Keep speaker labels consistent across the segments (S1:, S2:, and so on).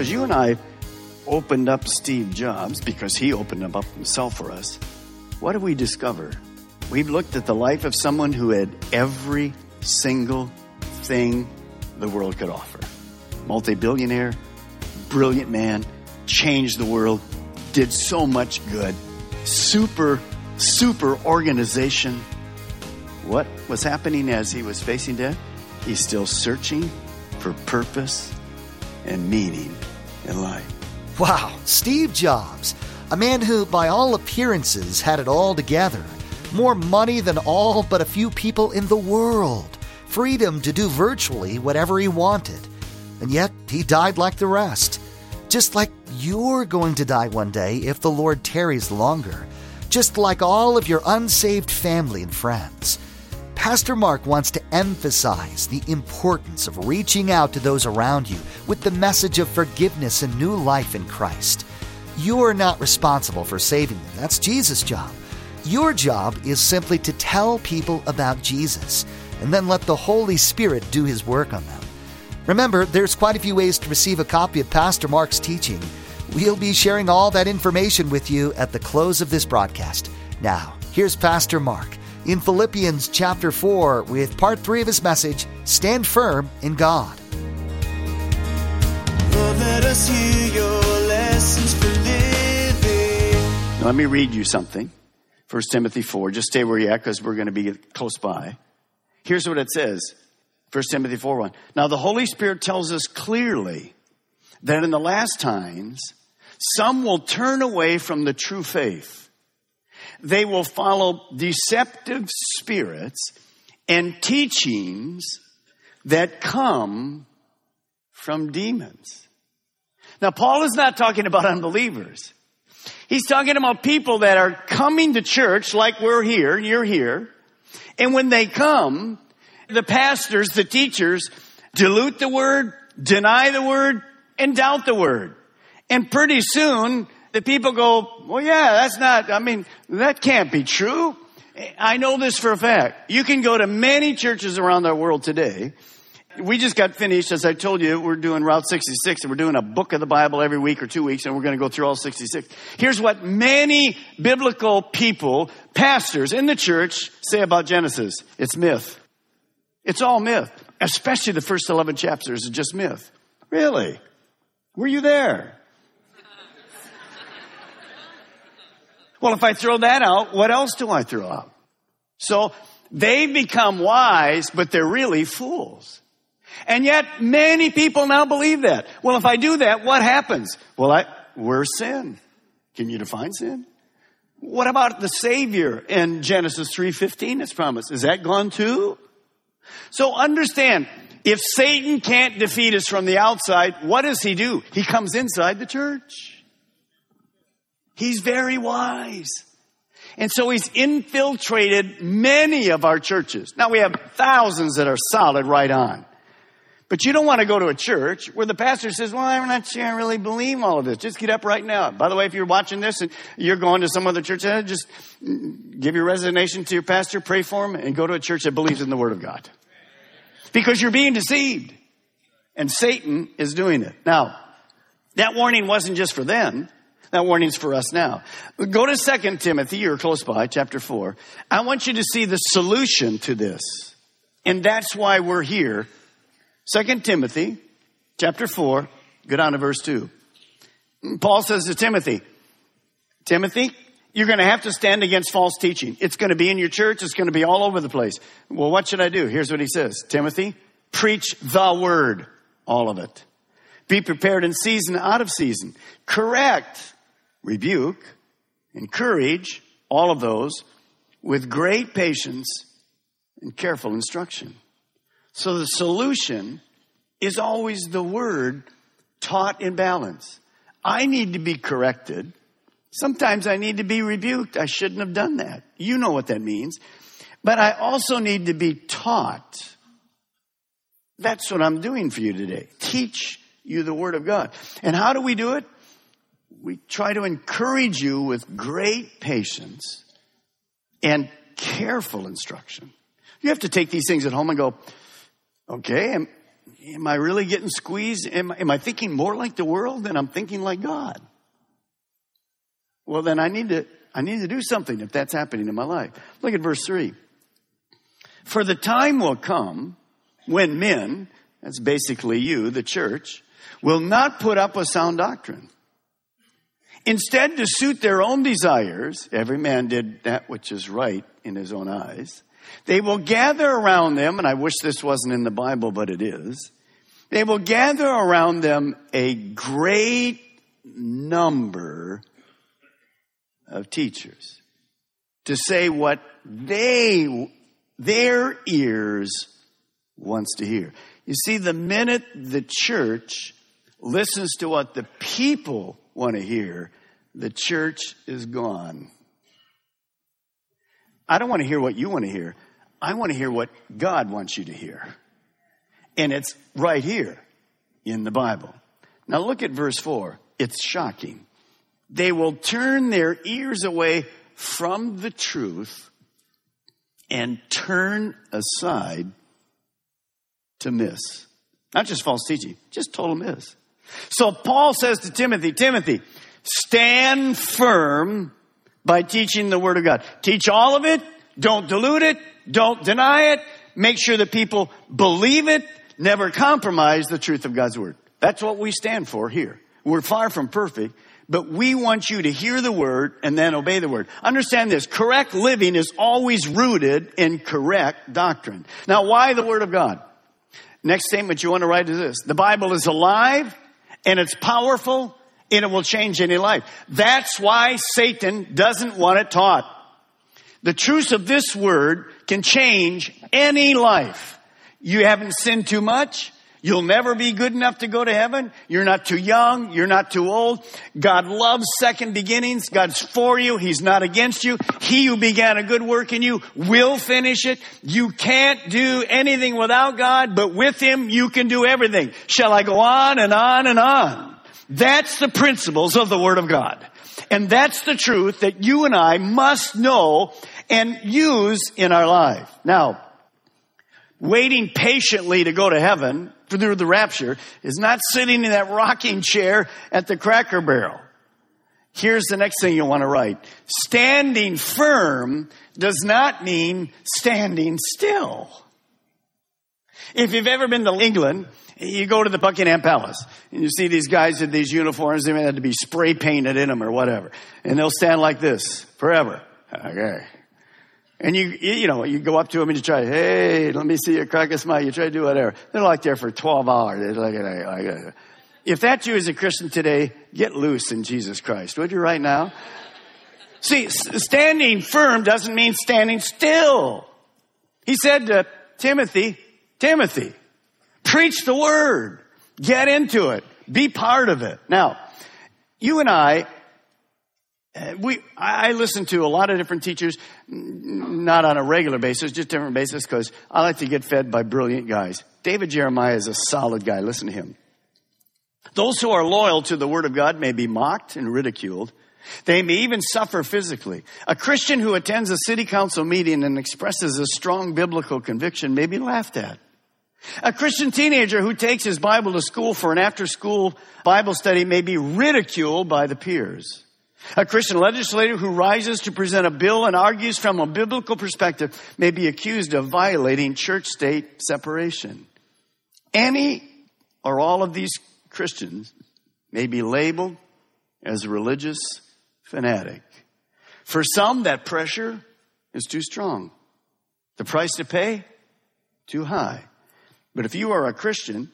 S1: As you and I opened up Steve Jobs, because he opened him up himself for us, what did we discover? We've looked at the life of someone who had every single thing the world could offer. Multi billionaire, brilliant man, changed the world, did so much good, super, super organization. What was happening as he was facing death? He's still searching for purpose and meaning in life.
S2: Wow, Steve Jobs, a man who, by all appearances, had it all together. More money than all but a few people in the world. Freedom to do virtually whatever he wanted. And yet, he died like the rest. Just like you're going to die one day if the Lord tarries longer. Just like all of your unsaved family and friends. Pastor Mark wants to emphasize the importance of reaching out to those around you with the message of forgiveness and new life in Christ. You are not responsible for saving them, that's Jesus' job. Your job is simply to tell people about Jesus and then let the Holy Spirit do his work on them. Remember, there's quite a few ways to receive a copy of Pastor Mark's teaching. We'll be sharing all that information with you at the close of this broadcast. Now, here's Pastor Mark in Philippians chapter 4 with part 3 of his message Stand Firm in God.
S3: Lord, let us hear your lessons for living.
S1: Let me read you something. 1 Timothy 4. Just stay where you're at because we're going to be close by. Here's what it says. 1 Timothy 4 1. Now the Holy Spirit tells us clearly that in the last times, some will turn away from the true faith. They will follow deceptive spirits and teachings that come from demons. Now, Paul is not talking about unbelievers. He's talking about people that are coming to church like we're here, you're here. And when they come, the pastors, the teachers dilute the word, deny the word, and doubt the word. And pretty soon, the people go, well, yeah, that's not, I mean, that can't be true. I know this for a fact. You can go to many churches around the world today. We just got finished, as I told you, we're doing Route 66 and we're doing a book of the Bible every week or two weeks and we're going to go through all 66. Here's what many biblical people, pastors in the church say about Genesis. It's myth. It's all myth. Especially the first 11 chapters is just myth. Really? Were you there? Well, if I throw that out, what else do I throw out? So they become wise, but they're really fools. And yet many people now believe that. Well, if I do that, what happens? Well, I, where's sin? Can you define sin? What about the Savior in Genesis 3.15 it's promised? Is that gone too? So understand, if Satan can't defeat us from the outside, what does he do? He comes inside the church. He's very wise. And so he's infiltrated many of our churches. Now we have thousands that are solid right on. But you don't want to go to a church where the pastor says, well, I'm not sure I really believe all of this. Just get up right now. By the way, if you're watching this and you're going to some other church, eh, just give your resignation to your pastor, pray for him, and go to a church that believes in the Word of God. Because you're being deceived. And Satan is doing it. Now, that warning wasn't just for them. That warning's for us now. Go to 2 Timothy, you're close by, chapter 4. I want you to see the solution to this. And that's why we're here. 2 Timothy, chapter 4, go down to verse 2. Paul says to Timothy, Timothy, you're going to have to stand against false teaching. It's going to be in your church. It's going to be all over the place. Well, what should I do? Here's what he says. Timothy, preach the word. All of it. Be prepared in season, out of season. Correct, rebuke, encourage, all of those with great patience and careful instruction. So the solution is always the word taught in balance. I need to be corrected. Sometimes I need to be rebuked. I shouldn't have done that. You know what that means. But I also need to be taught. That's what I'm doing for you today. Teach you the Word of God. And how do we do it? We try to encourage you with great patience and careful instruction. You have to take these things at home and go, okay, am, am I really getting squeezed? Am, am I thinking more like the world than I'm thinking like God? Well, then I need to, I need to do something if that's happening in my life. Look at verse three. For the time will come when men, that's basically you, the church, will not put up with sound doctrine. Instead, to suit their own desires, every man did that which is right in his own eyes. They will gather around them, and I wish this wasn't in the Bible, but it is. They will gather around them a great number of teachers to say what they, their ears wants to hear. You see, the minute the church listens to what the people want to hear, the church is gone. I don't want to hear what you want to hear. I want to hear what God wants you to hear. And it's right here in the Bible. Now look at verse 4. It's shocking. They will turn their ears away from the truth and turn aside to miss. Not just false teaching, just total miss. So Paul says to Timothy, Timothy, stand firm by teaching the Word of God. Teach all of it. Don't dilute it. Don't deny it. Make sure that people believe it. Never compromise the truth of God's Word. That's what we stand for here. We're far from perfect, but we want you to hear the Word and then obey the Word. Understand this. Correct living is always rooted in correct doctrine. Now, why the Word of God? Next statement you want to write is this. The Bible is alive and it's powerful and it will change any life. That's why Satan doesn't want it taught. The truth of this word can change any life. You haven't sinned too much. You'll never be good enough to go to heaven. You're not too young. You're not too old. God loves second beginnings. God's for you. He's not against you. He who began a good work in you will finish it. You can't do anything without God, but with Him you can do everything. Shall I go on and on and on? That's the principles of the Word of God. And that's the truth that you and I must know and use in our life. Now, waiting patiently to go to heaven through the rapture is not sitting in that rocking chair at the cracker barrel. Here's the next thing you want to write. Standing firm does not mean standing still. If you've ever been to England, you go to the Buckingham Palace and you see these guys in these uniforms, they may have to be spray painted in them or whatever. And they'll stand like this forever. Okay. And you, you know, you go up to them and you try, hey, let me see your crack a smile. You try to do whatever. They're like there for 12 hours. Like, like, if that you is a Christian today, get loose in Jesus Christ, would you right now? See, standing firm doesn't mean standing still. He said to Timothy, Timothy, preach the word. Get into it. Be part of it. Now, you and I Uh, we, I listen to a lot of different teachers, not on a regular basis, just different basis, because I like to get fed by brilliant guys. David Jeremiah is a solid guy. Listen to him. Those who are loyal to the Word of God may be mocked and ridiculed. They may even suffer physically. A Christian who attends a city council meeting and expresses a strong biblical conviction may be laughed at. A Christian teenager who takes his Bible to school for an after school Bible study may be ridiculed by the peers. A Christian legislator who rises to present a bill and argues from a biblical perspective may be accused of violating church state separation. Any or all of these Christians may be labeled as a religious fanatic. For some, that pressure is too strong. The price to pay, too high. But if you are a Christian,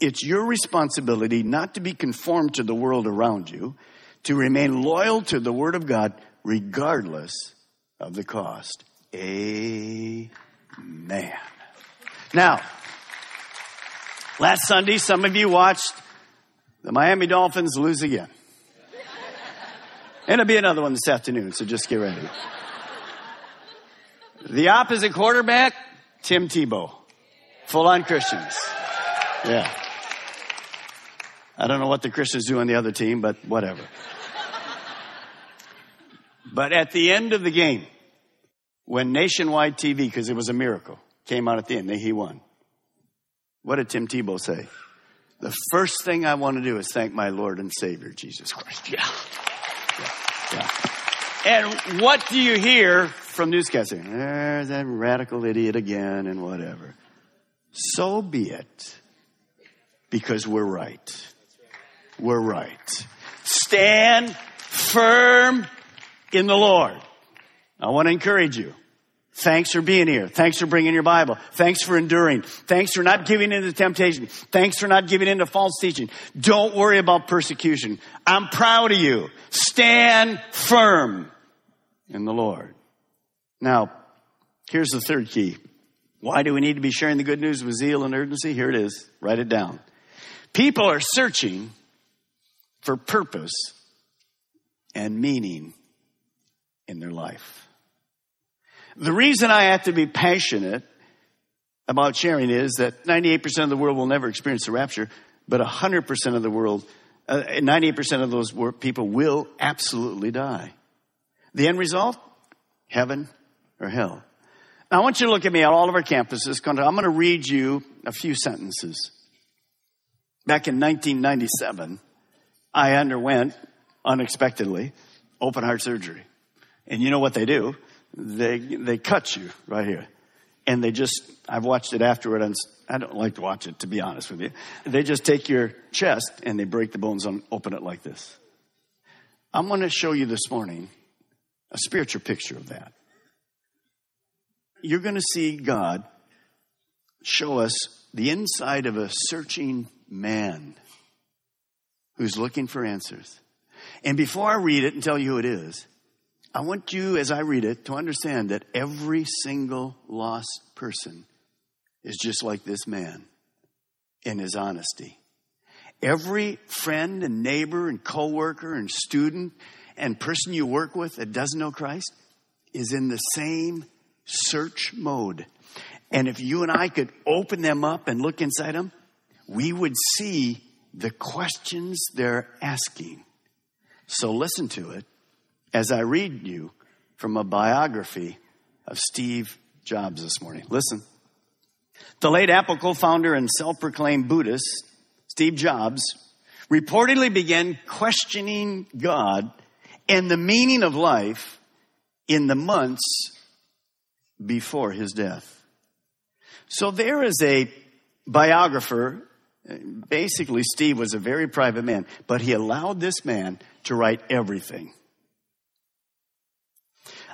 S1: It's your responsibility not to be conformed to the world around you, to remain loyal to the Word of God regardless of the cost. Amen. Now, last Sunday, some of you watched the Miami Dolphins lose again. And it'll be another one this afternoon, so just get ready. The opposite quarterback, Tim Tebow. Full on Christians. Yeah. I don't know what the Christians do on the other team, but whatever. But at the end of the game, when nationwide TV, because it was a miracle, came out at the end, he won. What did Tim Tebow say? The first thing I want to do is thank my Lord and Savior, Jesus Christ. Yeah. Yeah. yeah. And what do you hear from newscasters? There's that radical idiot again and whatever. So be it. Because we're right. We're right. Stand firm in the Lord. I want to encourage you. Thanks for being here. Thanks for bringing your Bible. Thanks for enduring. Thanks for not giving in to temptation. Thanks for not giving in to false teaching. Don't worry about persecution. I'm proud of you. Stand firm in the Lord. Now, here's the third key. Why do we need to be sharing the good news with zeal and urgency? Here it is. Write it down. People are searching for purpose and meaning in their life. The reason I have to be passionate about sharing is that 98% of the world will never experience the rapture, but 100% of the world, uh, 98% of those people will absolutely die. The end result? Heaven or hell. Now I want you to look at me at all of our campuses. I'm going to read you a few sentences. Back in 1997, I underwent unexpectedly open heart surgery. And you know what they do? They, they cut you right here. And they just, I've watched it afterward. And I don't like to watch it, to be honest with you. They just take your chest and they break the bones and open it like this. I'm going to show you this morning a spiritual picture of that. You're going to see God show us the inside of a searching man who's looking for answers. And before I read it and tell you who it is, I want you, as I read it, to understand that every single lost person is just like this man in his honesty. Every friend and neighbor and coworker and student and person you work with that doesn't know Christ is in the same search mode. And if you and I could open them up and look inside them, we would see the questions they're asking. So listen to it as I read you from a biography of Steve Jobs this morning. Listen. The late Apple co-founder and self-proclaimed Buddhist, Steve Jobs, reportedly began questioning God and the meaning of life in the months before his death. So there is a biographer. Basically, Steve was a very private man, but he allowed this man to write everything.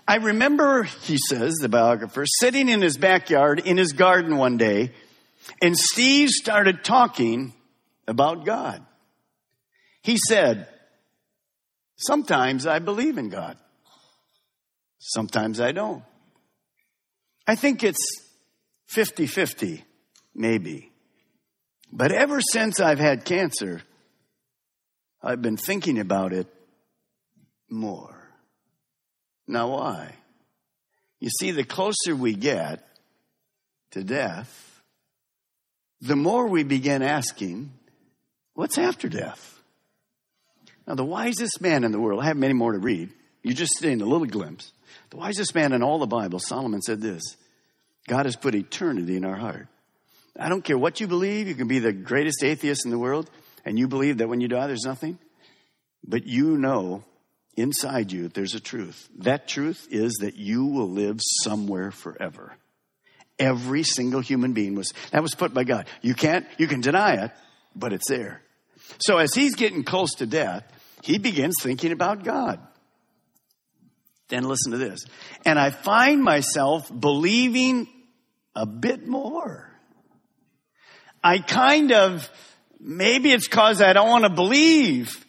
S1: I remember, he says, the biographer, sitting in his backyard in his garden one day, and Steve started talking about God. He said, Sometimes I believe in God. Sometimes I don't. I think it's 50 50, maybe. But ever since I've had cancer, I've been thinking about it more. Now, why? You see, the closer we get to death, the more we begin asking, what's after death? Now, the wisest man in the world, I have many more to read. You're just seeing a little glimpse. The wisest man in all the Bible, Solomon said this God has put eternity in our heart. I don't care what you believe, you can be the greatest atheist in the world, and you believe that when you die there's nothing, but you know inside you there's a truth. That truth is that you will live somewhere forever. Every single human being was, that was put by God. You can't, you can deny it, but it's there. So as he's getting close to death, he begins thinking about God. Then listen to this. And I find myself believing a bit more. I kind of maybe it's cause I don't want to believe.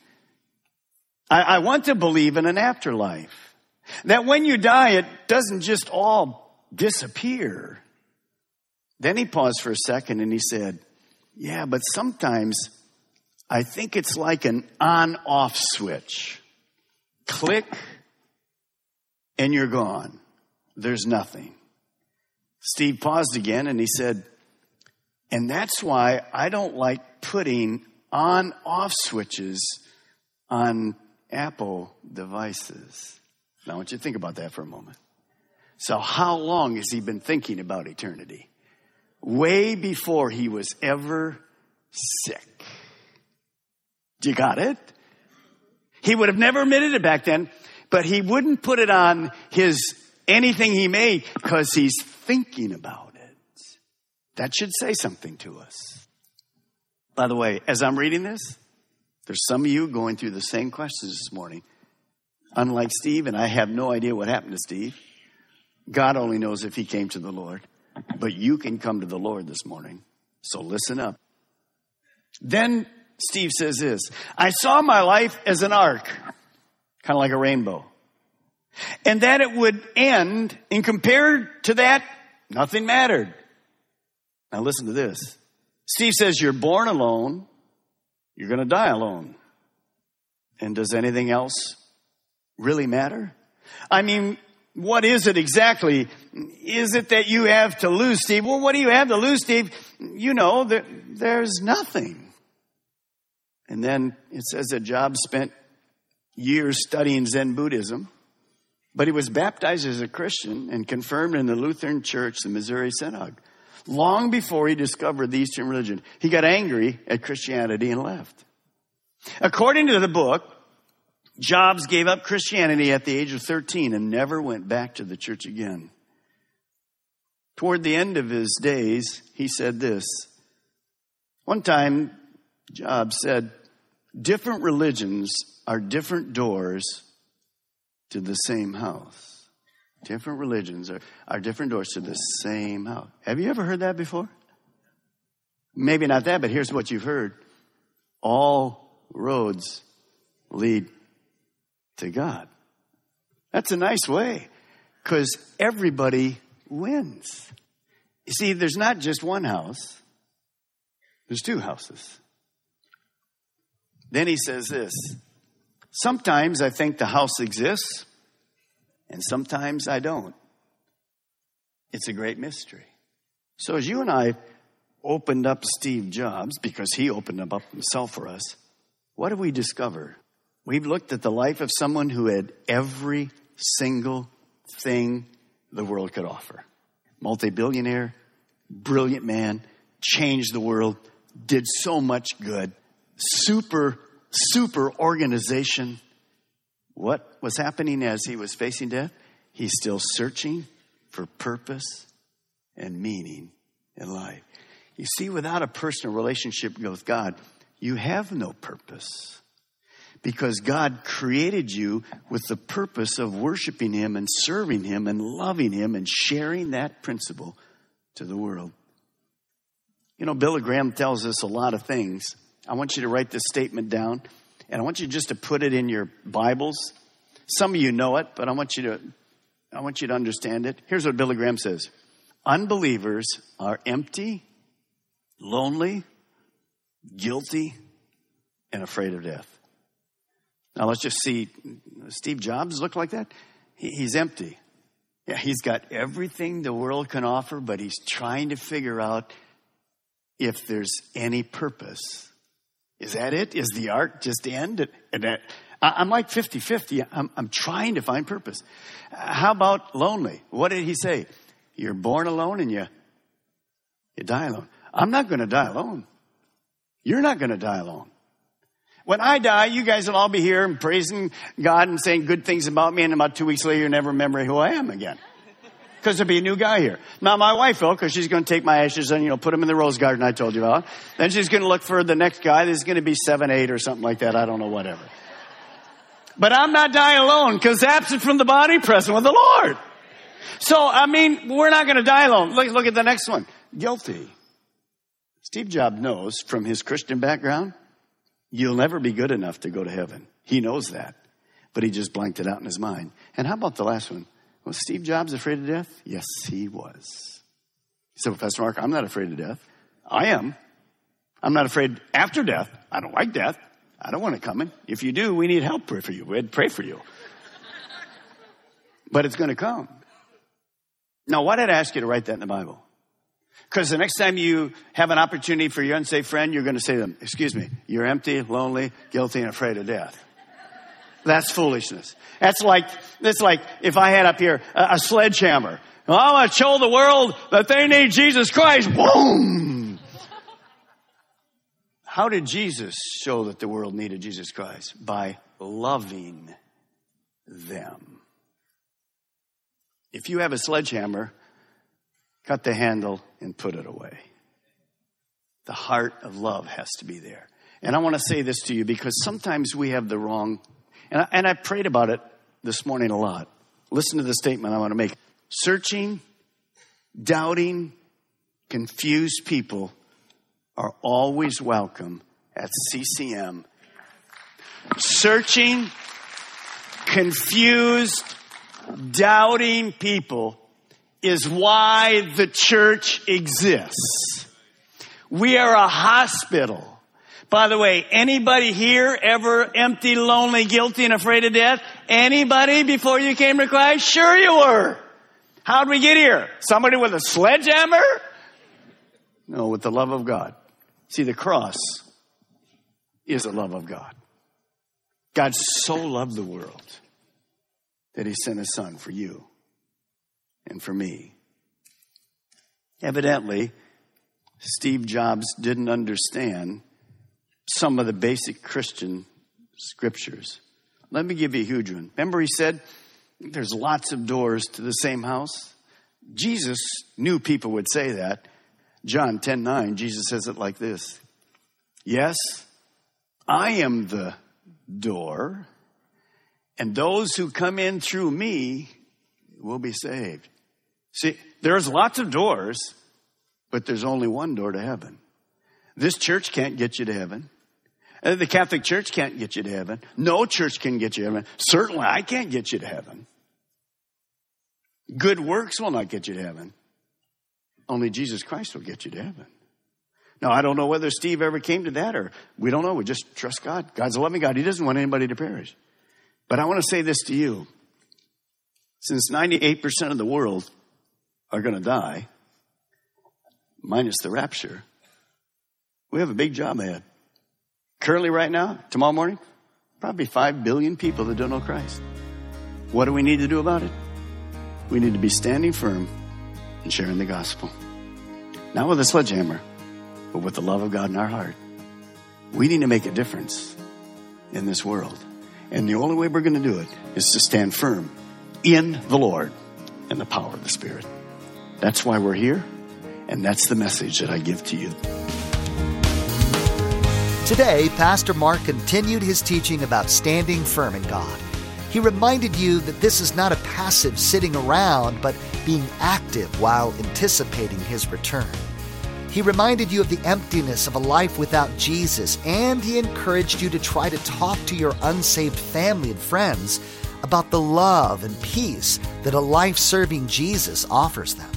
S1: I, I want to believe in an afterlife. That when you die, it doesn't just all disappear. Then he paused for a second and he said, yeah, but sometimes I think it's like an on off switch. Click and you're gone. There's nothing. Steve paused again and he said, and that's why I don't like putting on off switches on Apple devices. Now, I want you to think about that for a moment. So, how long has he been thinking about eternity? Way before he was ever sick. Do you got it? He would have never admitted it back then, but he wouldn't put it on his anything he made because he's thinking about. That should say something to us. By the way, as I'm reading this, there's some of you going through the same questions this morning. Unlike Steve, and I have no idea what happened to Steve. God only knows if he came to the Lord. But you can come to the Lord this morning. So listen up. Then Steve says this I saw my life as an arc, kind of like a rainbow. And that it would end, and compared to that, nothing mattered. Now listen to this. Steve says, You're born alone, you're going to die alone. And does anything else really matter? I mean, what is it exactly? Is it that you have to lose, Steve? Well, what do you have to lose, Steve? You know, that there's nothing. And then it says that Job spent years studying Zen Buddhism, but he was baptized as a Christian and confirmed in the Lutheran Church, the Missouri Synod, long before he discovered the Eastern religion. He got angry at Christianity and left. According to the book, Jobs gave up Christianity at the age of 13 and never went back to the church again. Toward the end of his days, he said this. One time, Jobs said, different religions are different doors to the same house. Different religions are, are different doors to the same house. Have you ever heard that before? Maybe not that, but here's what you've heard. All roads lead to God. That's a nice way because everybody wins. You see, there's not just one house, there's two houses. Then he says this Sometimes I think the house exists, and sometimes I don't. It's a great mystery. So as you and I opened up Steve Jobs, because he opened up himself for us, what did we discover? We've looked at the life of someone who had every single thing the world could offer. Multi-billionaire, brilliant man, changed the world, did so much good, super, super organization. What was happening as he was facing death? He's still searching for purpose and meaning in life. You see, without a personal relationship with God, you have no purpose because God created you with the purpose of worshiping Him and serving Him and loving Him and sharing that principle to the world. You know, Billy Graham tells us a lot of things. I want you to write this statement down and I want you just to put it in your Bibles. Some of you know it, but I want you to, I want you to understand it. Here's what Billy Graham says. Unbelievers are empty, lonely, guilty, and afraid of death. Now let's just see. Steve Jobs look like that? He, he's empty. Yeah, he's got everything the world can offer, but he's trying to figure out if there's any purpose. Is that it? Is the art just end? And that, I'm like 50 50. I'm, I'm trying to find purpose. How about lonely? What did he say? You're born alone and you, you die alone. I'm not going to die alone. You're not going to die alone. When I die, you guys will all be here and praising God and saying good things about me, and about two weeks later, you never remember who I am again. Because there'll be a new guy here. Now, my wife will, because she's going to take my ashes and, you know, put them in the rose garden I told you about. Then she's going to look for the next guy. There's going to be seven, eight, or something like that. I don't know, whatever. But I'm not dying alone, because absent from the body, present with the Lord. So, I mean, we're not going to die alone. Look, look at the next one. Guilty. Steve Jobs knows from his Christian background, you'll never be good enough to go to heaven. He knows that, but he just blanked it out in his mind. And how about the last one? Was Steve Jobs afraid of death? Yes, he was. He said, Pastor Mark, I'm not afraid of death. I am. I'm not afraid after death. I don't like death. I don't want it coming. If you do, we need help pray for you. We'd pray for you. but it's going to come. Now, why did I ask you to write that in the Bible? Because the next time you have an opportunity for your unsafe friend, you're going to say to them, excuse me, you're empty, lonely, guilty, and afraid of death. That's foolishness. That's like, that's like if I had up here a, a sledgehammer. Well, I want to show the world that they need Jesus Christ. Boom! How did Jesus show that the world needed Jesus Christ? By loving them. If you have a sledgehammer, cut the handle and put it away. The heart of love has to be there. And I want to say this to you because sometimes we have the wrong, and I, and I prayed about it this morning a lot. Listen to the statement I want to make. Searching, doubting, confused people are always welcome at CCM. Searching, confused, doubting people is why the church exists. We are a hospital. By the way, anybody here ever empty, lonely, guilty, and afraid of death? Anybody before you came to Christ? Sure you were. How'd we get here? Somebody with a sledgehammer? No, with the love of God. See, the cross is the love of God. God so loved the world that he sent his son for you and for me. Evidently, Steve Jobs didn't understand some of the basic Christian scriptures. Let me give you a huge one. Remember, he said, There's lots of doors to the same house? Jesus knew people would say that. John 10 9, Jesus says it like this Yes, I am the door, and those who come in through me will be saved. See, there's lots of doors, but there's only one door to heaven. This church can't get you to heaven. Uh, the Catholic Church can't get you to heaven. No church can get you to heaven. Certainly I can't get you to heaven. Good works will not get you to heaven. Only Jesus Christ will get you to heaven. Now, I don't know whether Steve ever came to that or we don't know. We just trust God. God's a loving God. He doesn't want anybody to perish. But I want to say this to you. Since 98% of the world are going to die, minus the rapture, we have a big job ahead. Currently, right now, tomorrow morning, probably 5 billion people that don't know Christ. What do we need to do about it? We need to be standing firm and sharing the gospel. Not with a sledgehammer, but with the love of God in our heart. We need to make a difference in this world. And the only way we're going to do it is to stand firm in the Lord and the power of the Spirit. That's why we're here, and that's the message that I give to you.
S2: Today, Pastor Mark continued his teaching about standing firm in God. He reminded you that this is not a passive sitting around, but being active while anticipating his return. He reminded you of the emptiness of a life without Jesus, and he encouraged you to try to talk to your unsaved family and friends about the love and peace that a life serving Jesus offers them.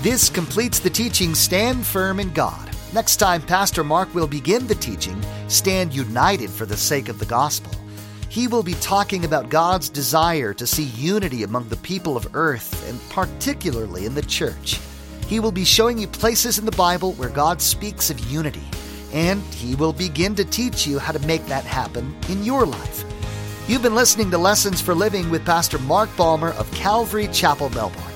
S2: This completes the teaching Stand Firm in God. Next time, Pastor Mark will begin the teaching Stand United for the Sake of the Gospel. He will be talking about God's desire to see unity among the people of earth, and particularly in the church. He will be showing you places in the Bible where God speaks of unity, and he will begin to teach you how to make that happen in your life. You've been listening to Lessons for Living with Pastor Mark Balmer of Calvary Chapel, Melbourne.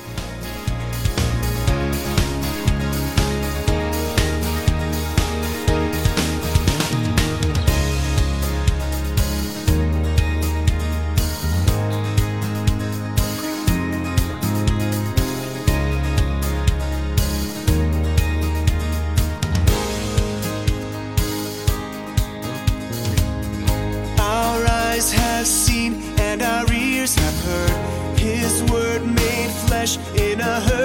S3: In a hurting